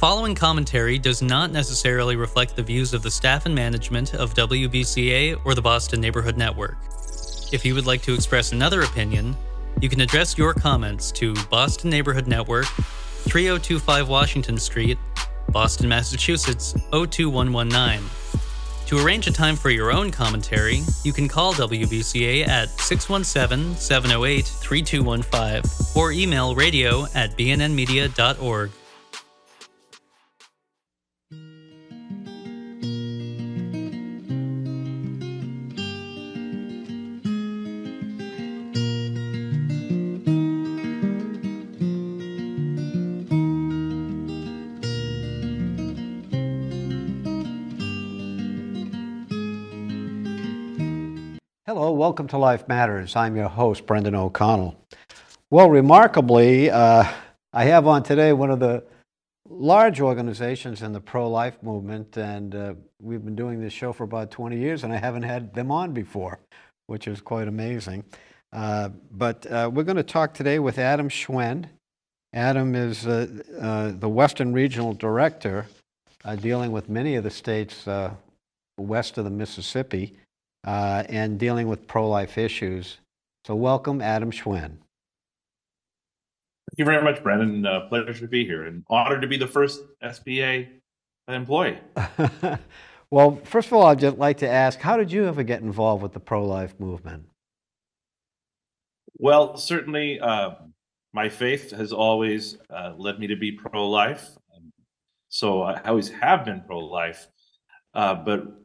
following commentary does not necessarily reflect the views of the staff and management of WBCA or the Boston Neighborhood Network. If you would like to express another opinion, you can address your comments to Boston Neighborhood Network, 3025 Washington Street, Boston, Massachusetts 02119. To arrange a time for your own commentary, you can call WBCA at 617 708 3215 or email radio at bnnmedia.org. Hello, welcome to Life Matters. I'm your host, Brendan O'Connell. Well, remarkably, uh, I have on today one of the large organizations in the pro life movement, and uh, we've been doing this show for about 20 years, and I haven't had them on before, which is quite amazing. Uh, but uh, we're going to talk today with Adam Schwend. Adam is uh, uh, the Western Regional Director dealing with many of the states west of the Mississippi uh, and dealing with pro life issues. So, welcome, Adam Schwend. Thank you very much, Brendan. Uh, pleasure to be here and honored to be the first SBA employee. well, first of all, I'd just like to ask how did you ever get involved with the pro life movement? Well, certainly, uh, my faith has always uh, led me to be pro life. So, I always have been pro life. Uh, but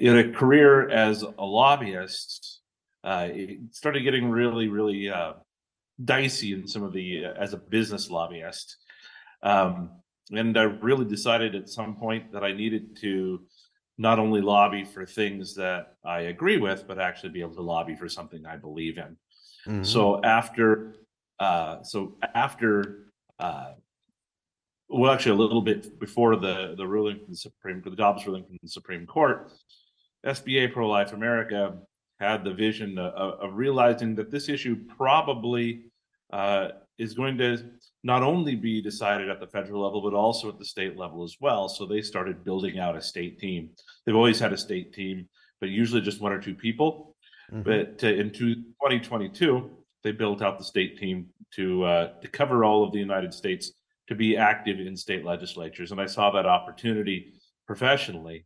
in a career as a lobbyist, uh, it started getting really, really uh, dicey in some of the uh, as a business lobbyist, um, and I really decided at some point that I needed to not only lobby for things that I agree with, but actually be able to lobby for something I believe in. Mm-hmm. So after, uh, so after uh, well, actually, a little bit before the the ruling from the Supreme, Court, the Dobbs ruling from the Supreme Court, SBA Pro Life America had the vision of, of realizing that this issue probably uh, is going to not only be decided at the federal level, but also at the state level as well. So they started building out a state team. They've always had a state team, but usually just one or two people. Mm-hmm. But uh, in 2022, they built out the state team to uh, to cover all of the United States to be active in state legislatures. And I saw that opportunity professionally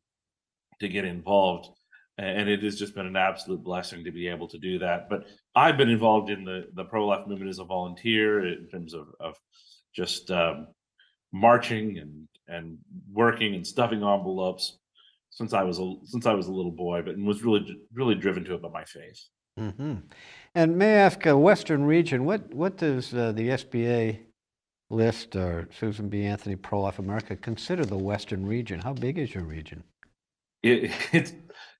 to get involved and it has just been an absolute blessing to be able to do that. But i've been involved in the the pro-life movement as a volunteer in terms of of just um, marching and and working and stuffing envelopes since i was a since i was a little boy but was really really driven to it by my faith. Mm-hmm. and may i ask a western region what what does uh, the sba list or susan b. Anthony pro-life america consider the western region? How big is your region it, it's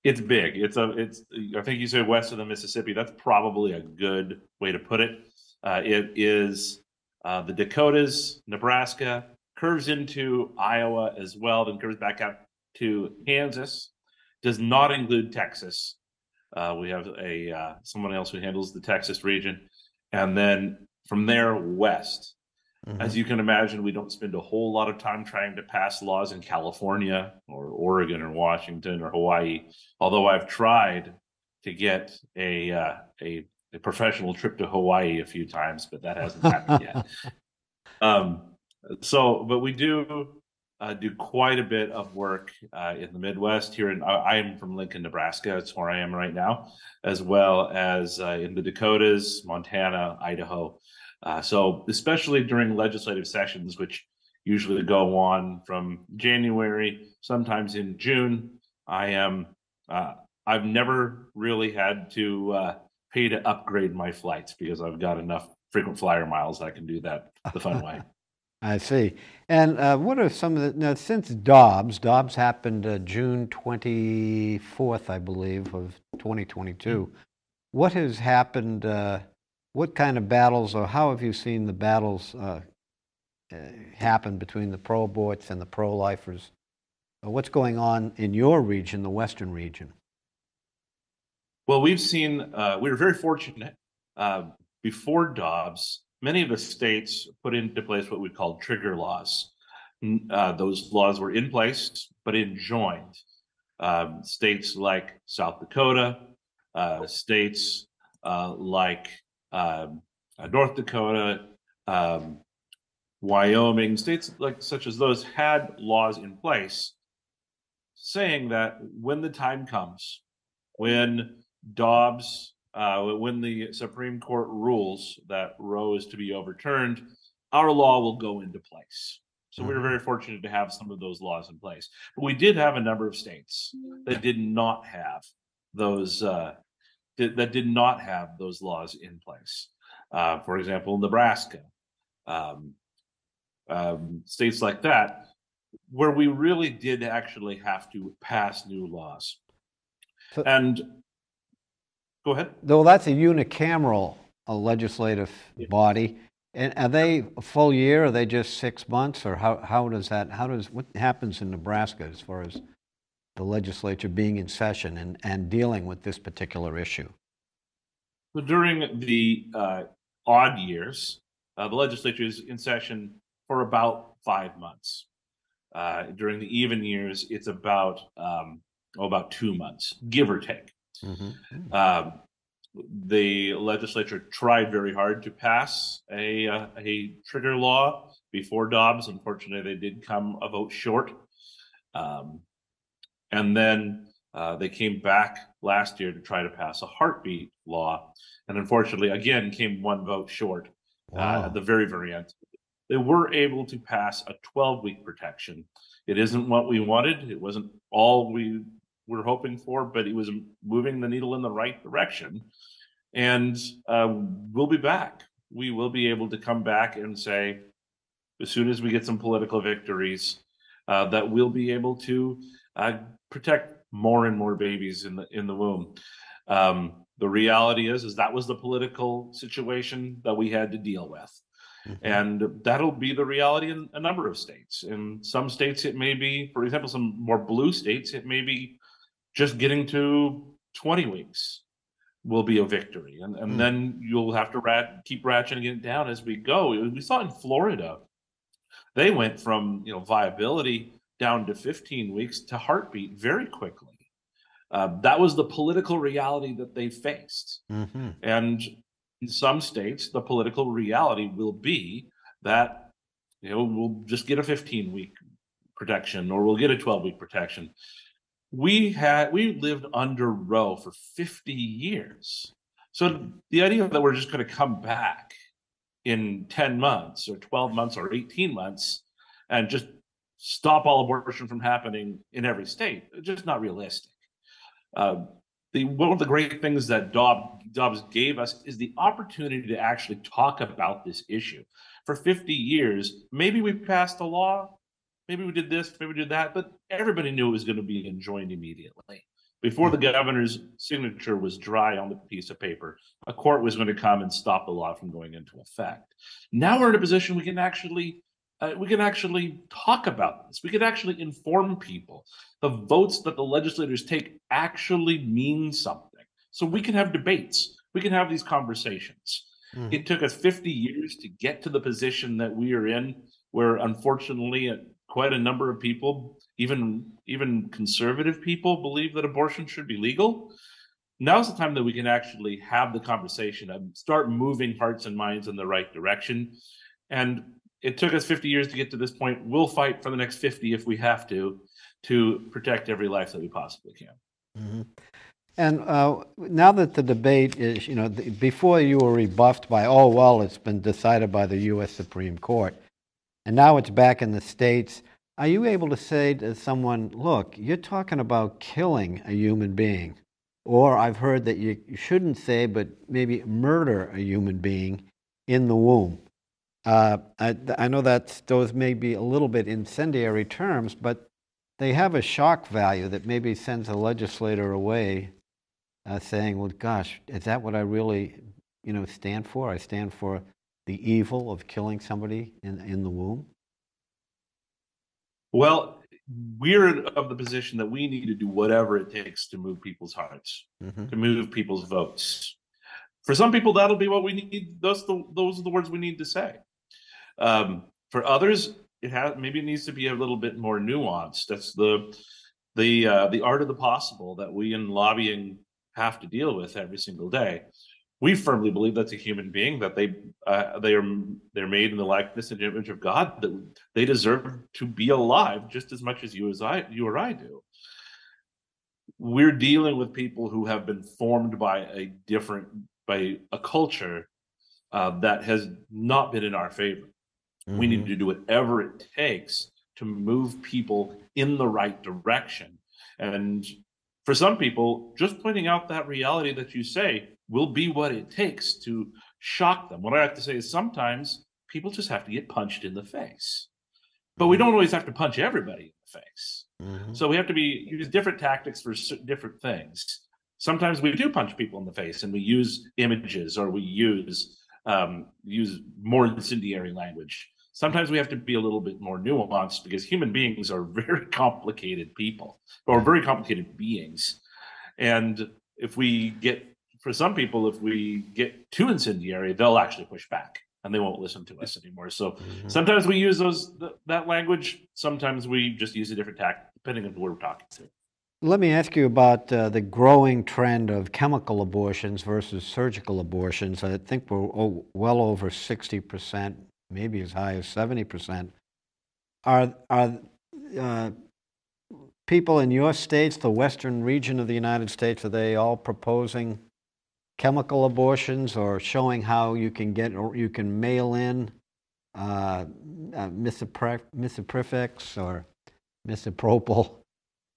it's big. It's a it's I think you said west of the Mississippi. That's probably a good way to put it. Uh, it is uh, the Dakotas, Nebraska, curves into Iowa as well, then curves back out to Kansas. Does not include Texas. Uh, we have a uh, someone else who handles the Texas region, and then from there west Mm-hmm. As you can imagine, we don't spend a whole lot of time trying to pass laws in California or Oregon or Washington or Hawaii. Although I've tried to get a uh, a, a, professional trip to Hawaii a few times, but that hasn't happened yet. Um, so, but we do uh, do quite a bit of work uh, in the Midwest. Here, in I am from Lincoln, Nebraska. That's where I am right now, as well as uh, in the Dakotas, Montana, Idaho. Uh, so, especially during legislative sessions, which usually go on from January, sometimes in June, I am. Uh, I've never really had to uh, pay to upgrade my flights because I've got enough frequent flyer miles I can do that the fun way. I see. And uh, what are some of the now since Dobbs? Dobbs happened uh, June twenty fourth, I believe, of twenty twenty two. Mm-hmm. What has happened? Uh, what kind of battles or how have you seen the battles uh, uh, happen between the pro aborts and the pro lifers? Uh, what's going on in your region, the Western region? Well, we've seen, uh, we were very fortunate uh, before Dobbs, many of the states put into place what we call trigger laws. uh, those laws were in place but enjoined. Um, states like South Dakota, states like um, uh, North Dakota, um, Wyoming, states like such as those had laws in place saying that when the time comes, when Dobbs, uh, when the Supreme Court rules that Roe is to be overturned, our law will go into place. So we were mm-hmm. very fortunate to have some of those laws in place. But we did have a number of states that did not have those uh, that did not have those laws in place. Uh, for example, Nebraska, um, um, states like that, where we really did actually have to pass new laws. So, and go ahead. Though that's a unicameral a legislative yeah. body, and are they a full year? Or are they just six months, or how how does that? How does what happens in Nebraska as far as the legislature being in session and, and dealing with this particular issue? So during the uh, odd years, uh, the legislature is in session for about five months. Uh, during the even years, it's about um, oh, about two months, give or take. Mm-hmm. Um, the legislature tried very hard to pass a uh, a trigger law before Dobbs. Unfortunately, they did come a vote short. Um, and then uh, they came back last year to try to pass a heartbeat law, and unfortunately, again, came one vote short wow. uh, at the very very end they were able to pass a 12 week protection. It isn't what we wanted. It wasn't all we were hoping for, but it was moving the needle in the right direction. And uh, we'll be back. We will be able to come back and say, as soon as we get some political victories, uh, that we'll be able to uh, protect more and more babies in the in the womb. Um, the reality is, is that was the political situation that we had to deal with. Mm-hmm. And that'll be the reality in a number of states. In some states, it may be, for example, some more blue states, it may be just getting to 20 weeks will be a victory. And, and mm. then you'll have to rat, keep ratcheting it down as we go. We saw in Florida, they went from you know viability down to 15 weeks to heartbeat very quickly. Uh, that was the political reality that they faced. Mm-hmm. And in some states, the political reality will be that you know we'll just get a 15 week protection or we'll get a 12 week protection. We had we lived under Roe for 50 years. So the idea that we're just going to come back in 10 months or 12 months or 18 months and just stop all abortion from happening in every state, just not realistic. Uh, the one of the great things that Dobbs gave us is the opportunity to actually talk about this issue. For 50 years, maybe we passed a law, maybe we did this, maybe we did that, but everybody knew it was going to be enjoined immediately. Before the governor's signature was dry on the piece of paper, a court was going to come and stop the law from going into effect. Now we're in a position we can actually uh, we can actually talk about this. We can actually inform people. The votes that the legislators take actually mean something. So we can have debates. We can have these conversations. Mm. It took us 50 years to get to the position that we are in, where unfortunately, uh, quite a number of people, even even conservative people, believe that abortion should be legal. Now's the time that we can actually have the conversation and start moving hearts and minds in the right direction. And it took us 50 years to get to this point. We'll fight for the next 50 if we have to, to protect every life that we possibly can. Mm-hmm. And uh, now that the debate is, you know, the, before you were rebuffed by, oh, well, it's been decided by the U.S. Supreme Court, and now it's back in the states. Are you able to say to someone, look, you're talking about killing a human being? Or I've heard that you, you shouldn't say, but maybe murder a human being in the womb. Uh, I, I, know that those may be a little bit incendiary terms, but they have a shock value that maybe sends a legislator away uh, saying, well, gosh, is that what I really you know, stand for? I stand for the evil of killing somebody in, in the womb? Well, we're of the position that we need to do whatever it takes to move people's hearts, mm-hmm. to move people's votes. For some people, that'll be what we need. Those, the, those are the words we need to say. Um, for others, it has maybe it needs to be a little bit more nuanced. That's the the uh, the art of the possible that we in lobbying have to deal with every single day. We firmly believe that's a human being that they uh, they are they're made in the likeness and image of God that they deserve to be alive just as much as you as I you or I do. We're dealing with people who have been formed by a different by a culture uh, that has not been in our favor. Mm-hmm. We need mm-hmm. to do whatever it takes to move people in the right direction. And for some people, just pointing out that reality that you say will be what it takes to shock them. What I have to say is sometimes people just have to get punched in the face. But we mm-hmm. don't always have to punch everybody in the face. Mm-hmm. So we have to be use different tactics for different things. Sometimes we do punch people in the face and we use images or we use um, use more incendiary language sometimes we have to be a little bit more nuanced because human beings are very complicated people or very complicated beings. And if we get, for some people, if we get too incendiary, they'll actually push back and they won't listen to us anymore. So mm-hmm. sometimes we use those th- that language. Sometimes we just use a different tact depending on who we're talking to. Let me ask you about uh, the growing trend of chemical abortions versus surgical abortions. I think we're oh, well over 60% maybe as high as 70%. Are, are uh, people in your states, the western region of the United States, are they all proposing chemical abortions or showing how you can get or you can mail in uh, uh, or misoprostol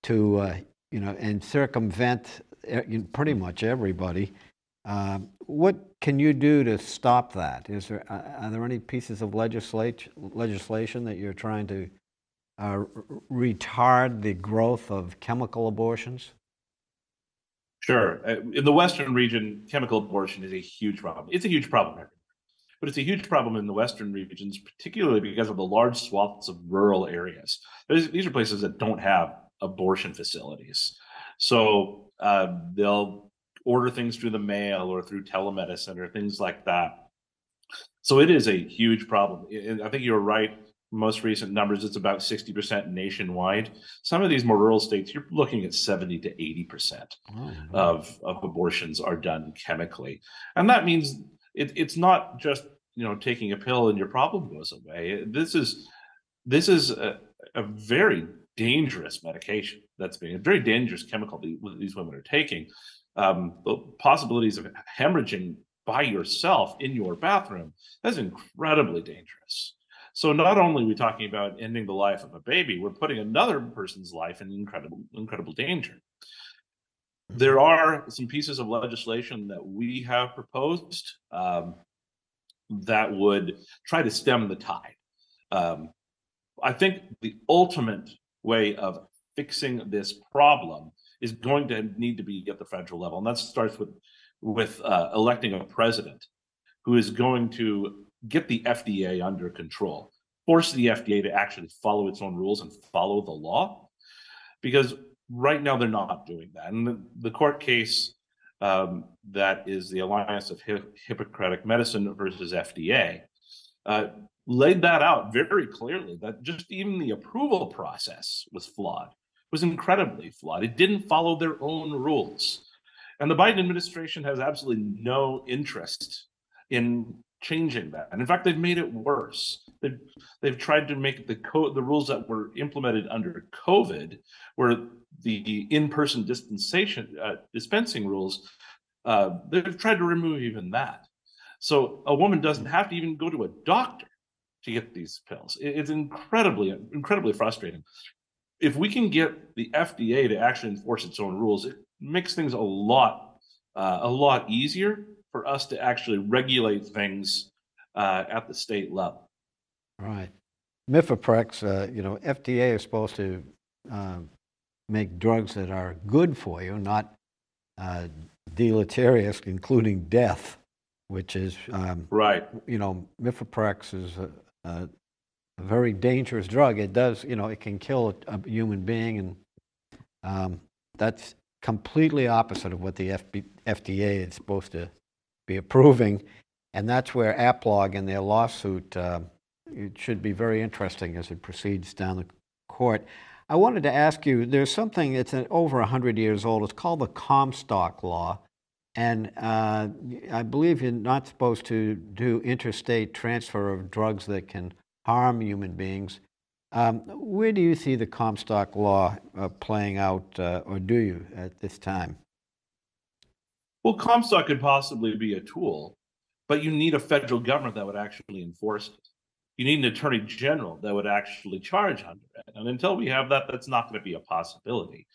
to uh, you know and circumvent uh, pretty much everybody uh, what can you do to stop that? Is there, uh, are there any pieces of legislation, legislation that you're trying to uh, retard the growth of chemical abortions? Sure. Uh, in the Western region, chemical abortion is a huge problem. It's a huge problem everywhere. but it's a huge problem in the Western regions, particularly because of the large swaths of rural areas. These are places that don't have abortion facilities. So uh, they'll order things through the mail or through telemedicine or things like that. So it is a huge problem. And I think you're right. Most recent numbers, it's about 60% nationwide. Some of these more rural states, you're looking at 70 to 80% oh, mm-hmm. of, of abortions are done chemically. And that means it, it's not just, you know, taking a pill and your problem goes away. This is, this is a, a very dangerous medication that's being a very dangerous chemical that these women are taking um, the possibilities of hemorrhaging by yourself in your bathroom that's incredibly dangerous. So not only are we talking about ending the life of a baby we're putting another person's life in incredible incredible danger. There are some pieces of legislation that we have proposed um, that would try to stem the tide. Um, i think the ultimate way of fixing this problem is going to need to be at the federal level, and that starts with with uh, electing a president who is going to get the FDA under control, force the FDA to actually follow its own rules and follow the law, because right now they're not doing that. And the, the court case um, that is the Alliance of Hippocratic Medicine versus FDA uh, laid that out very clearly. That just even the approval process was flawed was incredibly flawed. It didn't follow their own rules. And the Biden administration has absolutely no interest in changing that. And in fact, they've made it worse. They've, they've tried to make the co- the rules that were implemented under COVID, where the in-person dispensation uh, dispensing rules, uh, they've tried to remove even that. So a woman doesn't have to even go to a doctor to get these pills. It's incredibly, incredibly frustrating if we can get the FDA to actually enforce its own rules, it makes things a lot uh, a lot easier for us to actually regulate things uh, at the state level. Right. Mifeprex, uh, you know, FDA is supposed to uh, make drugs that are good for you, not uh, deleterious, including death, which is um, right. You know, Mifeprex is a, very dangerous drug. It does, you know, it can kill a, a human being, and um, that's completely opposite of what the FB, FDA is supposed to be approving. And that's where AAPLOG and their lawsuit uh, it should be very interesting as it proceeds down the court. I wanted to ask you there's something that's over 100 years old. It's called the Comstock Law. And uh, I believe you're not supposed to do interstate transfer of drugs that can harm human beings. Um, where do you see the Comstock Law uh, playing out, uh, or do you at this time? Well, Comstock could possibly be a tool, but you need a federal government that would actually enforce it you need an attorney general that would actually charge under it. And until we have that, that's not going to be a possibility.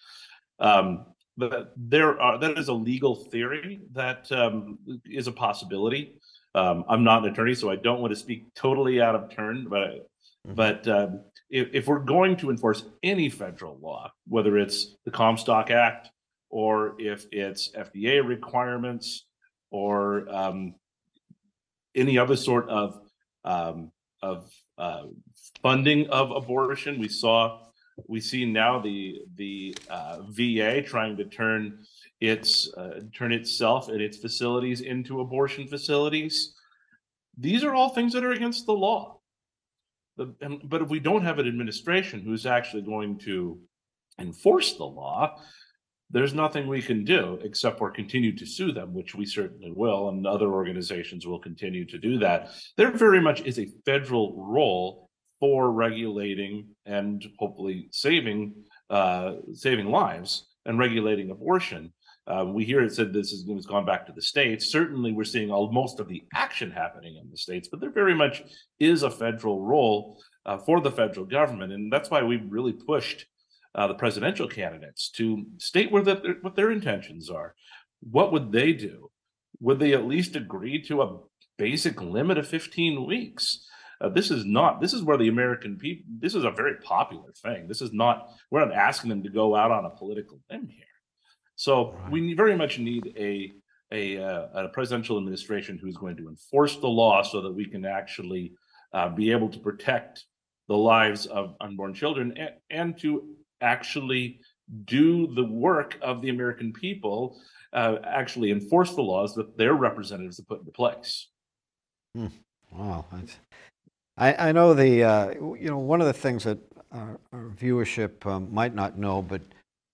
Um, but there are that is a legal theory that um, is a possibility. Um, I'm not an attorney, so I don't want to speak totally out of turn. But mm-hmm. but um, if, if we're going to enforce any federal law, whether it's the Comstock Act or if it's FDA requirements or um, any other sort of um, of uh, funding of abortion. We saw, we see now the the uh, VA trying to turn its uh, turn itself and its facilities into abortion facilities. These are all things that are against the law. But if we don't have an administration who's actually going to enforce the law, there's nothing we can do except for continue to sue them, which we certainly will, and other organizations will continue to do that. There very much is a federal role for regulating and hopefully saving uh, saving lives and regulating abortion. Uh, we hear it said this has gone back to the states. Certainly, we're seeing all most of the action happening in the states, but there very much is a federal role uh, for the federal government, and that's why we've really pushed uh, the presidential candidates to state where the, what their intentions are. What would they do? Would they at least agree to a basic limit of 15 weeks? Uh, this is not this is where the american people this is a very popular thing this is not we're not asking them to go out on a political limb here so right. we very much need a a, uh, a, presidential administration who's going to enforce the law so that we can actually uh, be able to protect the lives of unborn children and, and to actually do the work of the American people, uh, actually enforce the laws that their representatives have put into place. Hmm. Wow. I, I know the, uh, you know, one of the things that our, our viewership um, might not know, but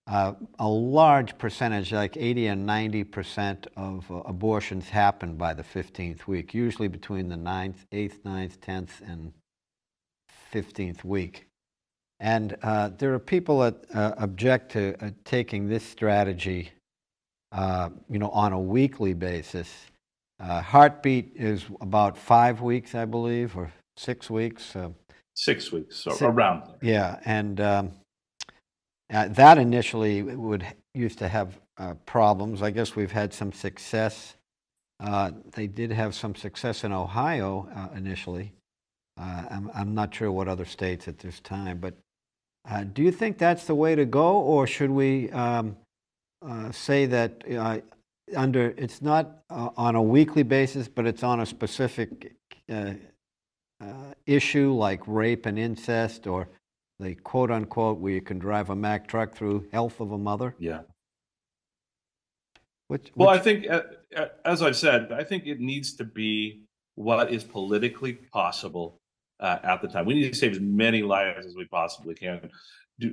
uh, a large percentage, like 80 and 90 percent of uh, abortions happen by the 15th week, usually between the 9th, 8th, 9th, 10th, and 15th week. And uh, there are people that uh, object to uh, taking this strategy, uh, you know, on a weekly basis. Uh, heartbeat is about five weeks, I believe, or six weeks. Uh, six weeks, so six, around there. Yeah, and um, that initially would used to have problems. I guess we've had some success. they did have some success in Ohio initially. Uh, I'm, I'm, not sure what other states at this time, but uh, do you think that's the way to go, or should we um, uh, say that uh, under it's not uh, on a weekly basis, but it's on a specific uh, uh, issue like rape and incest, or the quote unquote where you can drive a Mack truck through health of a mother? Yeah. Which, which... Well, I think, as I've said, I think it needs to be what is politically possible uh, at the time. We need to save as many lives as we possibly can.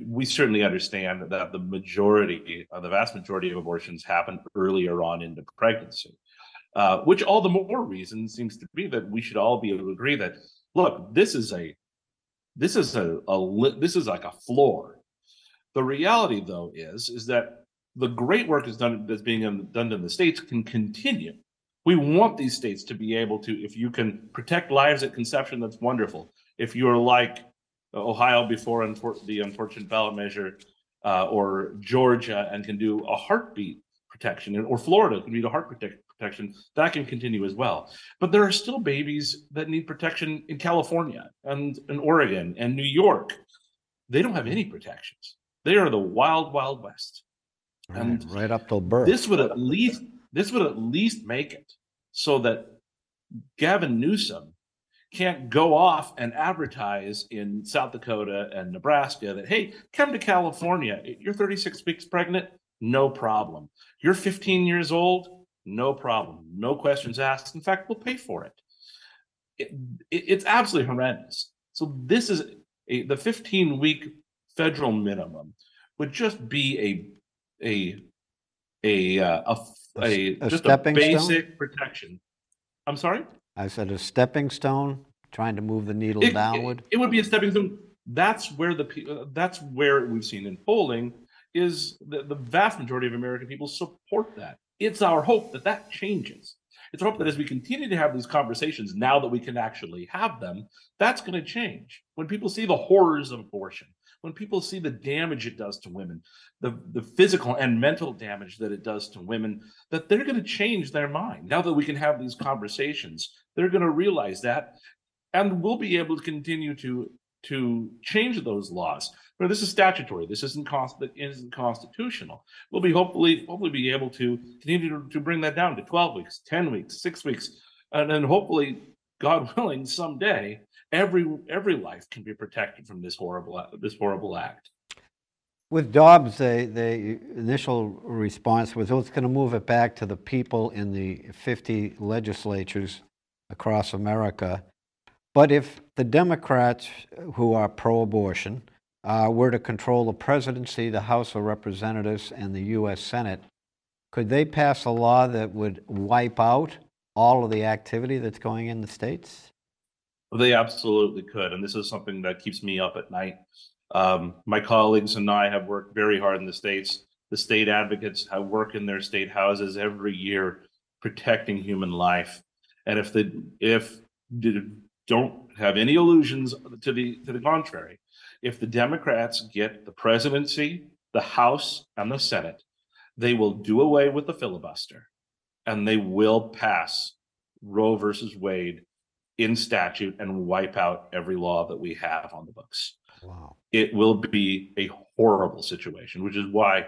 We certainly understand that the majority, uh, the vast majority of abortions happen earlier on into pregnancy, uh, which all the more reason seems to be that we should all be able to agree that look, this is a, this is a, a this is like a floor. The reality, though, is is that the great work is done that's being done in the states can continue we want these states to be able to, if you can protect lives at conception, that's wonderful. If you're like Ohio before the unfortunate ballot measure, uh, or Georgia and can do a heartbeat protection, or Florida can do a heart protect, protection, that can continue as well. But there are still babies that need protection in California and in Oregon and New York. They don't have any protections. They are the wild, wild west. Right, and right up till birth. This would at least this would at least make it so that Gavin Newsom can't go off and advertise in South Dakota and Nebraska that, hey, come to California. You're 36 weeks pregnant, no problem. You're 15 years old, no problem. No questions asked. In fact, we'll pay for it. it, it, it's absolutely horrendous. So this is a, the 15 week federal minimum would just be a a a uh, a, a, A just a stepping stone? basic protection. I'm sorry. I said a stepping stone, trying to move the needle It- downward. It, it would be a stepping stone. That's where the uh, that's where we've seen in polling is the, the vast majority of American people support that. It's our hope that that changes. It's our hope that as we continue to have these conversations, now that we can actually have them, that's going to change. When people see the horrors of abortion, when people see the damage it does to women, the, the physical and mental damage that it does to women, that they're going to change their mind. Now that we can have these conversations, they're going to realize that and we'll be able to continue to to change those laws. But this is statutory. This isn't const- isn't constitutional. We'll be hopefully hopefully be able to continue to, to bring that down to 12 weeks, 10 weeks, six weeks, and then hopefully, God willing, someday every every life can be protected from this horrible this horrible act. With Dobbs, the, the initial response was, oh, it's going to move it back to the people in the 50 legislatures across America. But if the Democrats, who are pro abortion, uh, were to control the presidency, the House of Representatives, and the U.S. Senate, could they pass a law that would wipe out all of the activity that's going in the states? They absolutely could, and this is something that keeps me up at night. Um, my colleagues and I have worked very hard in the states. The state advocates have worked in their state houses every year, protecting human life. And if the if don't have any illusions to the to the contrary, if the Democrats get the presidency, the House, and the Senate, they will do away with the filibuster, and they will pass Roe versus Wade in statute and wipe out every law that we have on the books. Wow. It will be a horrible situation, which is why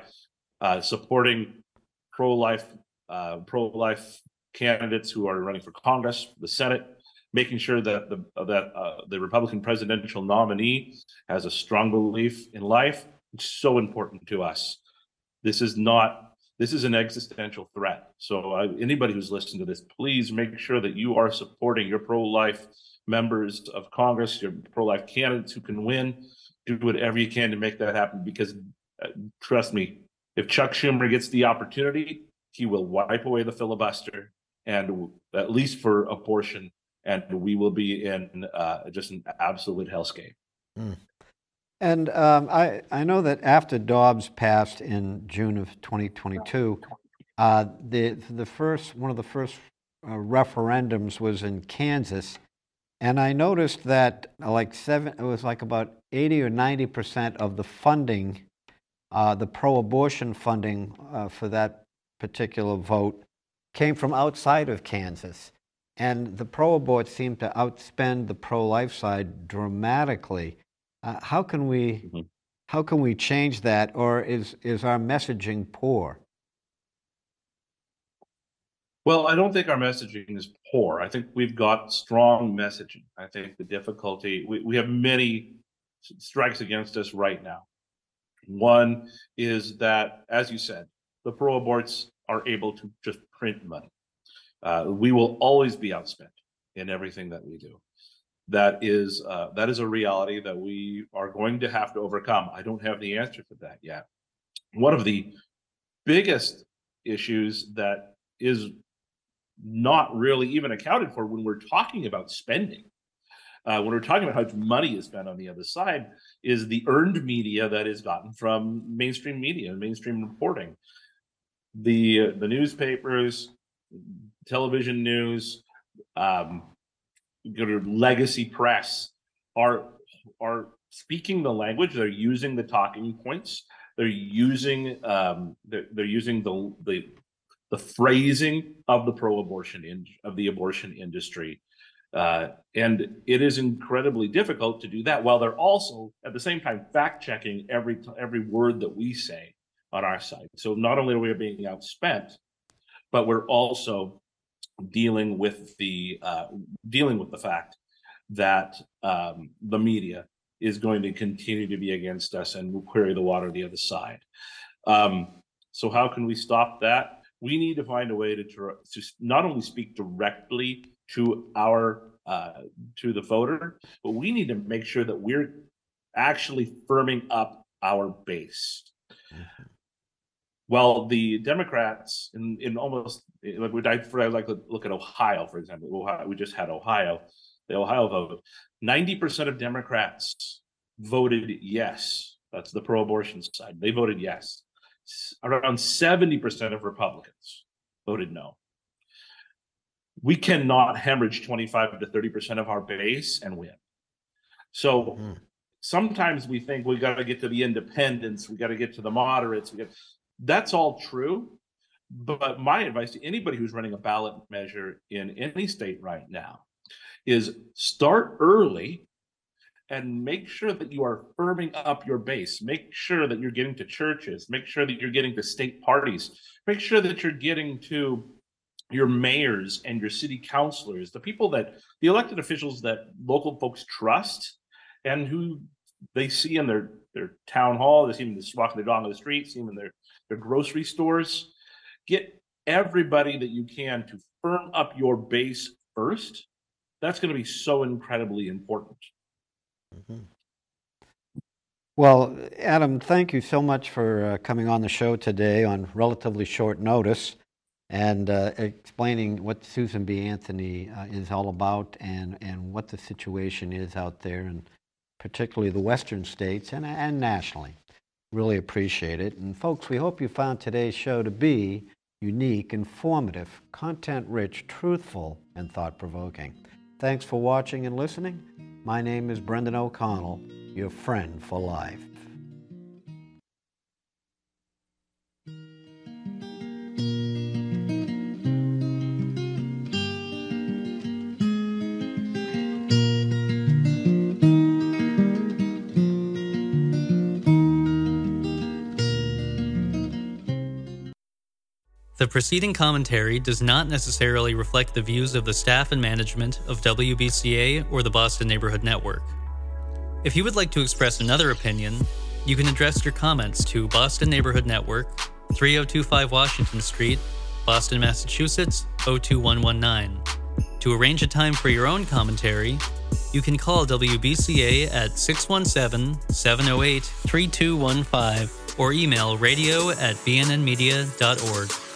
uh, supporting pro-life uh, pro-life candidates who are running for Congress, the Senate, making sure that the that uh, the Republican presidential nominee has a strong belief in life. It's so important to us. This is not this is an existential threat. So uh, anybody who's listening to this, please make sure that you are supporting your pro-life members of Congress, your pro-life candidates who can win. Do whatever you can to make that happen. Because uh, trust me, if Chuck Schumer gets the opportunity, he will wipe away the filibuster, and at least for abortion, and we will be in uh, just an absolute hellscape. And um, I, I know that after Dobbs passed in June of 2022, uh, the, the first, one of the first uh, referendums was in Kansas. And I noticed that uh, like seven, it was like about 80 or 90% of the funding, uh, the pro abortion funding uh, for that particular vote, came from outside of Kansas. And the pro abort seemed to outspend the pro life side dramatically. Uh, how can we Mhm. how can we change that, or is is our messaging poor? Well, I don't think our messaging is poor. I think we've got strong messaging. I think the difficulty, we, we have many strikes against us right now. One is that, as you said, the pro aborts are able to just print money. Uh, we will always be outspent in everything that we do. That is uh, that is a reality that we are going to have to overcome. I don't have the answer for that yet. One of the biggest issues that is not really even accounted for when we're talking about spending. Uh, when we're talking about how much money is spent on the other side, is the earned media that is gotten from mainstream media and mainstream reporting. The the newspapers, television news, um, go to legacy press are are speaking the language. They're using the talking points. They're using um, they're, they're using the the the phrasing of the pro-abortion in, of the abortion industry uh, and it is incredibly difficult to do that while they're also at the same time fact checking every every word that we say on our site so not only are we being outspent but we're also dealing with the uh, dealing with the fact that um, the media is going to continue to be against us and will query the water the other side. Um, so how can we stop that? We need to find a way to, to not only speak directly to our uh, to the voter, but we need to make sure that we're actually firming up our base. Well, the Democrats in, in almost like we like to look at Ohio, for example. Ohio, we just had Ohio, the Ohio vote. Ninety percent of Democrats voted yes. That's the pro-abortion side. They voted yes. Around seventy percent of Republicans voted no. We cannot hemorrhage twenty-five to thirty percent of our base and win. So. Mm sometimes we think we got to get to the independents, we got to get to the moderates. We got that's all true. But my advice to anybody who's running a ballot measure in any state right now is start early and make sure that you are firming up your base. Make sure that you're getting to churches. Make sure that you're getting to state parties. Make sure that you're getting to your mayors and your city councilors, the people that the elected officials that local folks trust and who they see in their their town hall, they see them just walking their dog on the street, see them in their their grocery stores. Get everybody that you can to firm up your base first. That's going to be so incredibly important. Mm-hmm. Well, Adam, thank you so much for uh, coming on the show today on relatively short notice and uh, explaining what Susan B. Anthony uh, is all about and, and what the situation is out there, and particularly the western states and, and nationally. Really appreciate it. And folks, we hope you found today's show to be unique, informative, content rich, truthful, and thought provoking. Thanks for watching and listening. My name is Brendan O'Connell, your friend for life. The preceding commentary does not necessarily reflect the views of the staff and management of WBCA or the Boston Neighborhood Network. If you would like to express another opinion, you can address your comments to Boston Neighborhood Network, 3025 Washington Street, Boston, Massachusetts 02119. To arrange a time for your own commentary, you can call WBCA at 617 708 3215 or email radio at bnnmedia.org.